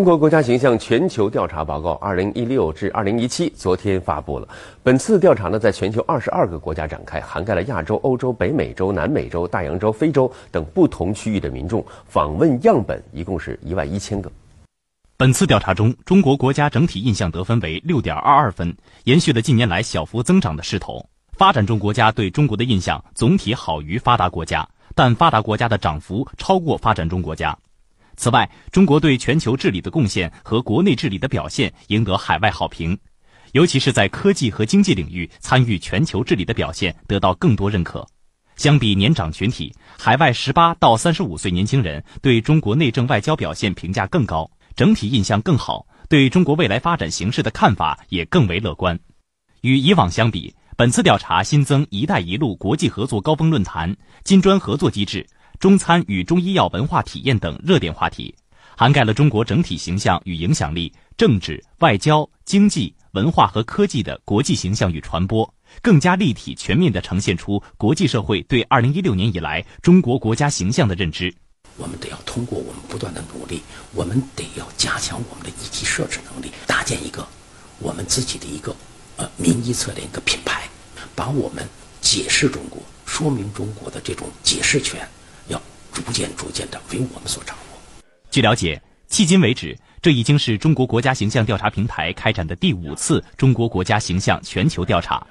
中国国家形象全球调查报告（二零一六至二零一七）昨天发布了。本次调查呢，在全球二十二个国家展开，涵盖了亚洲、欧洲、北美洲、南美洲、大洋洲、非洲等不同区域的民众，访问样本一共是一万一千个。本次调查中，中国国家整体印象得分为六点二二分，延续了近年来小幅增长的势头。发展中国家对中国的印象总体好于发达国家，但发达国家的涨幅超过发展中国家。此外，中国对全球治理的贡献和国内治理的表现赢得海外好评，尤其是在科技和经济领域参与全球治理的表现得到更多认可。相比年长群体，海外十八到三十五岁年轻人对中国内政外交表现评价更高，整体印象更好，对中国未来发展形势的看法也更为乐观。与以往相比，本次调查新增“一带一路”国际合作高峰论坛、金砖合作机制。中餐与中医药文化体验等热点话题，涵盖了中国整体形象与影响力、政治、外交、经济、文化和科技的国际形象与传播，更加立体全面地呈现出国际社会对二零一六年以来中国国家形象的认知。我们得要通过我们不断的努力，我们得要加强我们的议题设置能力，搭建一个我们自己的一个呃民意策略一个品牌，把我们解释中国、说明中国的这种解释权。逐渐、逐渐的为我们所掌握。据了解，迄今为止，这已经是中国国家形象调查平台开展的第五次中国国家形象全球调查。